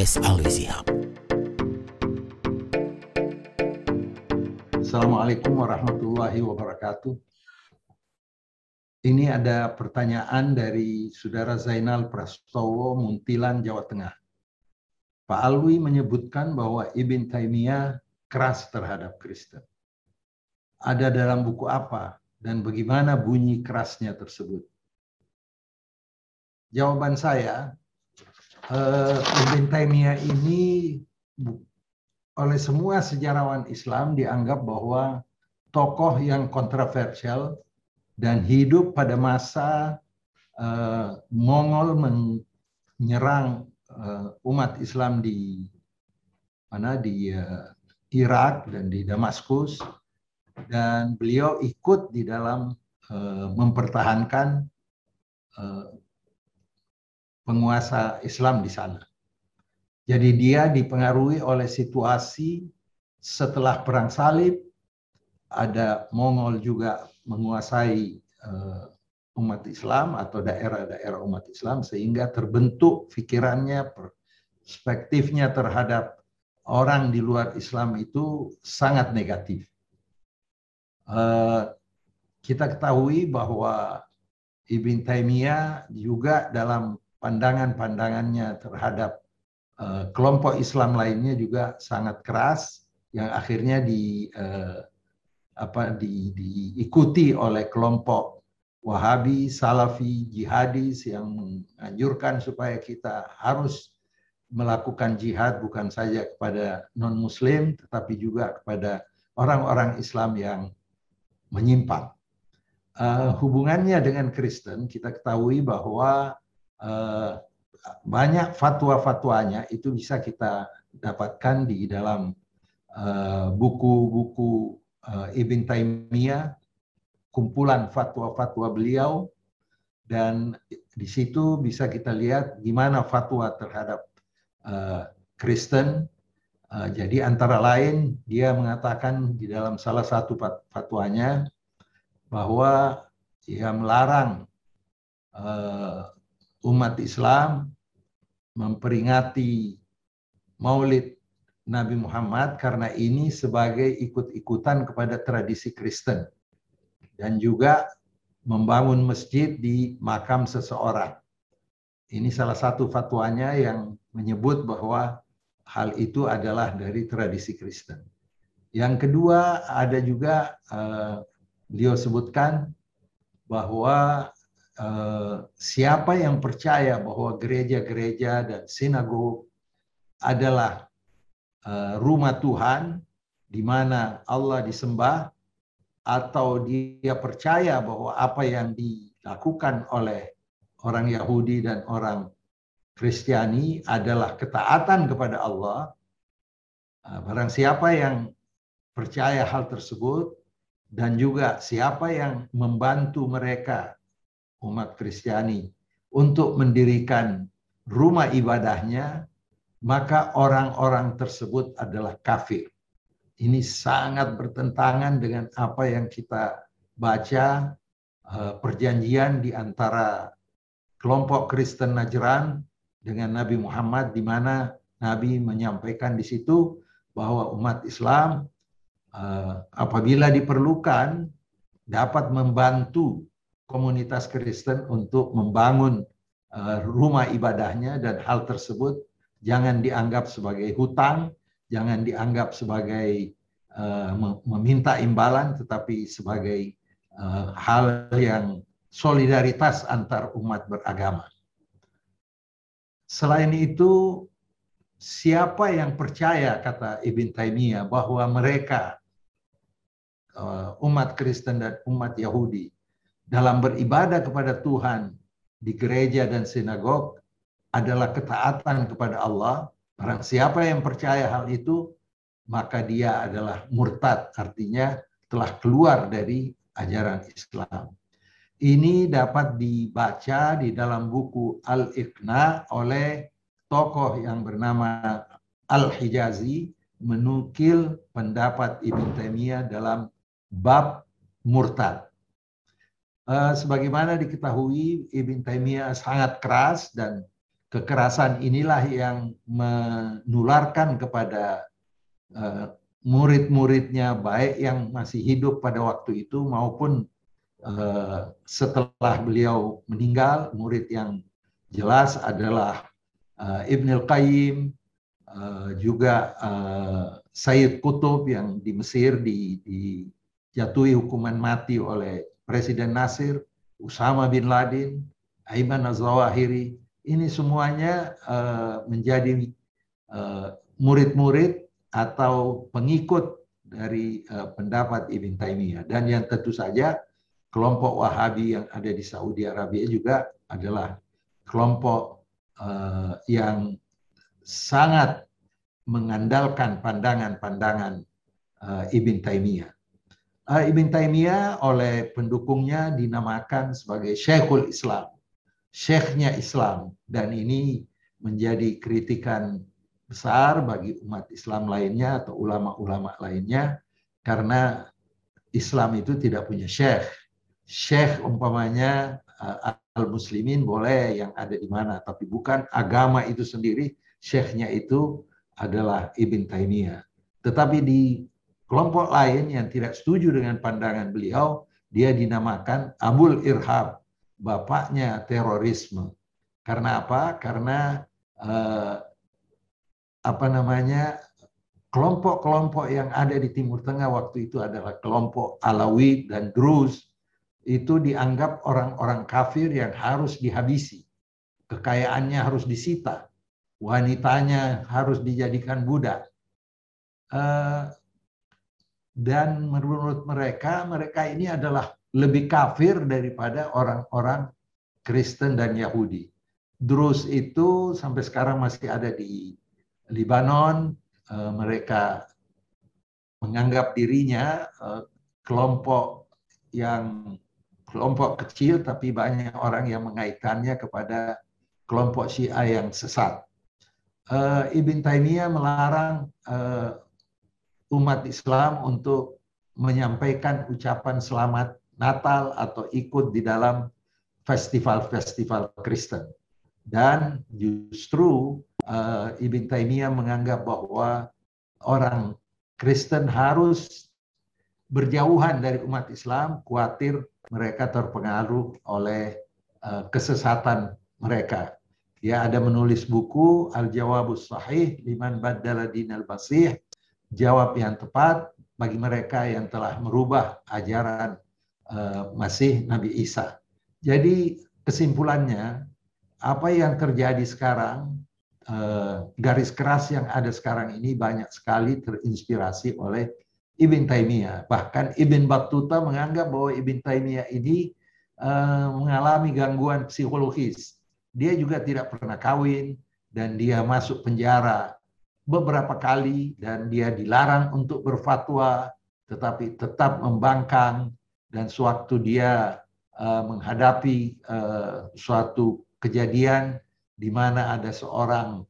podcast Ali Sihab. Assalamualaikum warahmatullahi wabarakatuh. Ini ada pertanyaan dari Saudara Zainal Prastowo, Muntilan, Jawa Tengah. Pak Alwi menyebutkan bahwa Ibn Taimiyah keras terhadap Kristen. Ada dalam buku apa dan bagaimana bunyi kerasnya tersebut? Jawaban saya, Ibn Taimiyah ini oleh semua sejarawan Islam dianggap bahwa tokoh yang kontroversial dan hidup pada masa uh, Mongol menyerang uh, umat Islam di mana di Irak dan di Damaskus. Dan beliau ikut di dalam mempertahankan penguasa Islam di sana. Jadi dia dipengaruhi oleh situasi setelah perang salib ada Mongol juga menguasai uh, umat Islam atau daerah-daerah umat Islam sehingga terbentuk pikirannya, perspektifnya terhadap orang di luar Islam itu sangat negatif. Uh, kita ketahui bahwa Ibn Taimiyah juga dalam pandangan-pandangannya terhadap uh, kelompok Islam lainnya juga sangat keras yang akhirnya di uh, apa di, diikuti oleh kelompok Wahabi, Salafi, Jihadis yang menganjurkan supaya kita harus melakukan jihad bukan saja kepada non-muslim tetapi juga kepada orang-orang Islam yang menyimpang. Uh, hubungannya dengan Kristen kita ketahui bahwa uh, banyak fatwa-fatwanya itu bisa kita dapatkan di dalam buku-buku uh, uh, Ibn Taimiyah, kumpulan fatwa-fatwa beliau, dan di situ bisa kita lihat gimana fatwa terhadap Kristen. Jadi antara lain dia mengatakan di dalam salah satu fatwanya bahwa dia melarang uh, umat Islam memperingati Maulid Nabi Muhammad karena ini sebagai ikut-ikutan kepada tradisi Kristen dan juga membangun masjid di makam seseorang. Ini salah satu fatwanya yang menyebut bahwa hal itu adalah dari tradisi Kristen. Yang kedua ada juga uh, beliau sebutkan bahwa siapa yang percaya bahwa gereja-gereja dan sinagog adalah Eh, rumah Tuhan di mana Allah disembah atau dia percaya bahwa apa yang dilakukan oleh orang Yahudi dan orang Kristiani adalah ketaatan kepada Allah. Eh, barang siapa yang percaya hal tersebut dan juga siapa yang membantu mereka umat Kristiani untuk mendirikan rumah ibadahnya maka orang-orang tersebut adalah kafir. Ini sangat bertentangan dengan apa yang kita baca eh, perjanjian di antara kelompok Kristen Najran dengan Nabi Muhammad di mana Nabi menyampaikan di situ bahwa umat Islam eh, apabila diperlukan dapat membantu komunitas Kristen untuk membangun eh, rumah ibadahnya dan hal tersebut jangan dianggap sebagai hutang, jangan dianggap sebagai uh, meminta imbalan, tetapi sebagai uh, hal yang solidaritas antar umat beragama. Selain itu, siapa yang percaya, kata Ibn Taimiyah, bahwa mereka umat Kristen dan umat Yahudi dalam beribadah kepada Tuhan di gereja dan sinagog adalah ketaatan kepada Allah. Barang siapa yang percaya hal itu, maka dia adalah murtad, artinya telah keluar dari ajaran Islam. Ini dapat dibaca di dalam buku Al-Iqna oleh tokoh yang bernama Al-Hijazi menukil pendapat Ibn Taimiyah dalam bab murtad. Uh, sebagaimana diketahui Ibn Taimiyah sangat keras dan kekerasan inilah yang menularkan kepada uh, murid-muridnya baik yang masih hidup pada waktu itu maupun uh, setelah beliau meninggal murid yang jelas adalah Ibn al-Qayyim juga Sayyid Qutub yang di Mesir di, dijatuhi hukuman mati oleh Presiden Nasir, Usama bin Laden, Aiman Az-Zawahiri, ini semuanya uh, menjadi uh, murid-murid atau pengikut dari uh, pendapat Ibn Taimiyah dan yang tentu saja kelompok Wahabi yang ada di Saudi Arabia juga adalah kelompok yang sangat mengandalkan pandangan-pandangan Ibn Taimiyah. Ibn Taimiyah oleh pendukungnya dinamakan sebagai Syekhul Islam syekhnya Islam dan ini menjadi kritikan besar bagi umat Islam lainnya atau ulama-ulama lainnya karena Islam itu tidak punya syekh. Syekh umpamanya uh, al-muslimin boleh yang ada di mana tapi bukan agama itu sendiri syekhnya itu adalah Ibn Taimiyah. Tetapi di kelompok lain yang tidak setuju dengan pandangan beliau dia dinamakan Abul Irhab bapaknya terorisme. Karena apa? Karena eh, apa namanya kelompok-kelompok yang ada di Timur Tengah waktu itu adalah kelompok Alawi dan Druz itu dianggap orang-orang kafir yang harus dihabisi. Kekayaannya harus disita. Wanitanya harus dijadikan budak. Eh, dan menurut mereka, mereka ini adalah lebih kafir daripada orang-orang Kristen dan Yahudi. Drus itu sampai sekarang masih ada di Libanon. Eh, mereka menganggap dirinya eh, kelompok yang kelompok kecil, tapi banyak orang yang mengaitkannya kepada kelompok Syiah yang sesat. Eh, Ibn Taimiyah melarang umat Islam untuk menyampaikan ucapan selamat Natal atau ikut di dalam festival-festival Kristen. Dan justru uh, Ibn Taimiyah menganggap bahwa orang Kristen harus berjauhan dari umat Islam, khawatir mereka terpengaruh oleh uh, kesesatan mereka. Dia ada menulis buku Al-Jawabus Sahih liman baddala dinal basih, jawab yang tepat bagi mereka yang telah merubah ajaran Eh, masih Nabi Isa. Jadi kesimpulannya apa yang terjadi sekarang uh, garis keras yang ada sekarang ini banyak sekali terinspirasi oleh Ibn Taimiyah. Bahkan Ibn Battuta menganggap bahwa Ibn Taimiyah ini uh, mengalami gangguan psikologis. Dia juga tidak pernah kawin dan dia masuk penjara beberapa kali dan dia dilarang untuk berfatwa tetapi tetap membangkang dan sewaktu dia uh, menghadapi uh, suatu kejadian di mana ada seorang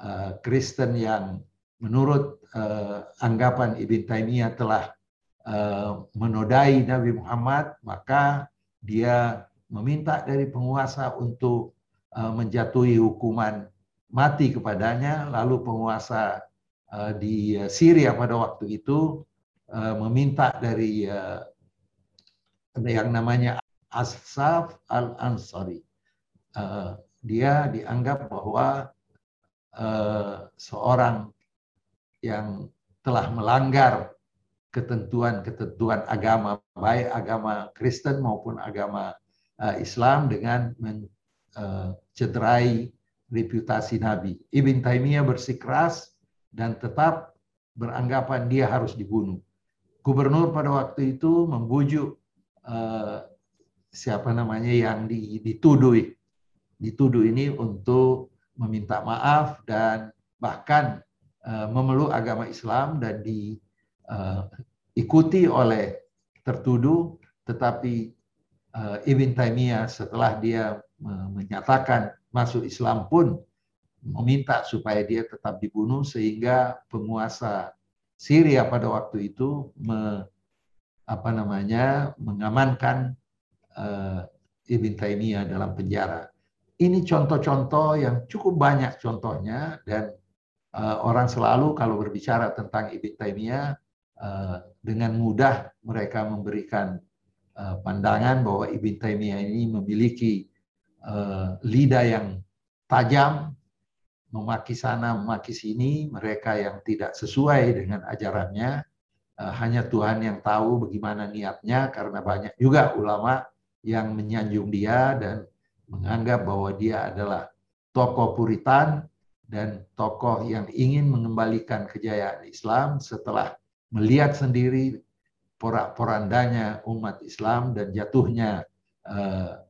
uh, Kristen yang menurut uh, anggapan Ibn Taimiyah telah uh, menodai Nabi Muhammad, maka dia meminta dari penguasa untuk uh, menjatuhi hukuman mati kepadanya, lalu penguasa uh, di Syria pada waktu itu uh, meminta dari yang namanya Asaf Al-Ansari. Dia dianggap bahwa seorang yang telah melanggar ketentuan-ketentuan agama, baik agama Kristen maupun agama Islam dengan mencederai reputasi Nabi. Ibn Taimiyah bersikeras dan tetap beranggapan dia harus dibunuh. Gubernur pada waktu itu membujuk uh, siapa namanya yang dituduh dituduh ini untuk meminta maaf dan bahkan uh, memeluk agama Islam dan diikuti uh, oleh tertuduh tetapi uh, Ibn Taimiyah setelah dia menyatakan masuk Islam pun meminta supaya dia tetap dibunuh sehingga penguasa Syria pada waktu itu me, apa namanya mengamankan uh, Ibn Taimiyah dalam penjara. ini contoh-contoh yang cukup banyak contohnya dan uh, orang selalu kalau berbicara tentang Ibn Taimiyah uh, dengan mudah mereka memberikan uh, pandangan bahwa Ibn Taimiyah ini memiliki lidah yang tajam, memaki sana, memaki sini, mereka yang tidak sesuai dengan ajarannya, uh, hanya Tuhan yang tahu bagaimana niatnya karena banyak juga ulama yang menyanjung dia dan menganggap bahwa dia adalah tokoh puritan dan tokoh yang ingin mengembalikan kejayaan Islam setelah melihat sendiri porak-porandanya umat Islam dan jatuhnya uh, uh,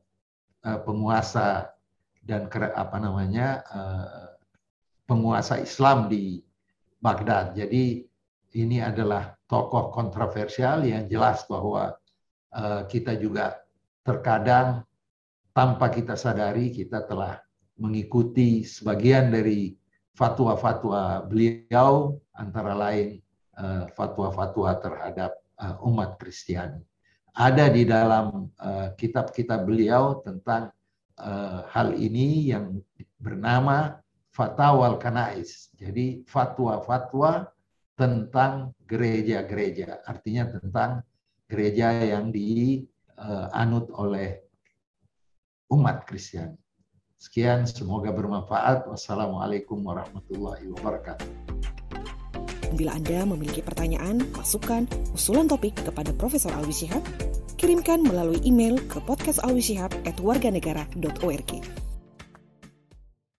penguasa dan apa namanya uh, penguasa Islam di Baghdad. Jadi ini adalah tokoh kontroversial yang jelas bahwa uh, kita juga terkadang tanpa kita sadari kita telah mengikuti sebagian dari fatwa-fatwa beliau antara lain eh, fatwa-fatwa terhadap eh, umat Kristiani. Ada di dalam eh, kitab-kitab beliau tentang hal ini yang bernama Fatwa Al-Kanais. Jadi fatwa-fatwa tentang gereja-gereja, artinya tentang gereja yang di uh, anut oleh umat Kristen. Sekian, semoga bermanfaat. Wassalamualaikum warahmatullahi wabarakatuh. Bila Anda memiliki pertanyaan, masukan, usulan topik kepada Profesor Alwi Shihab, kirimkan melalui email ke podcastalwisihab@warganegara.org.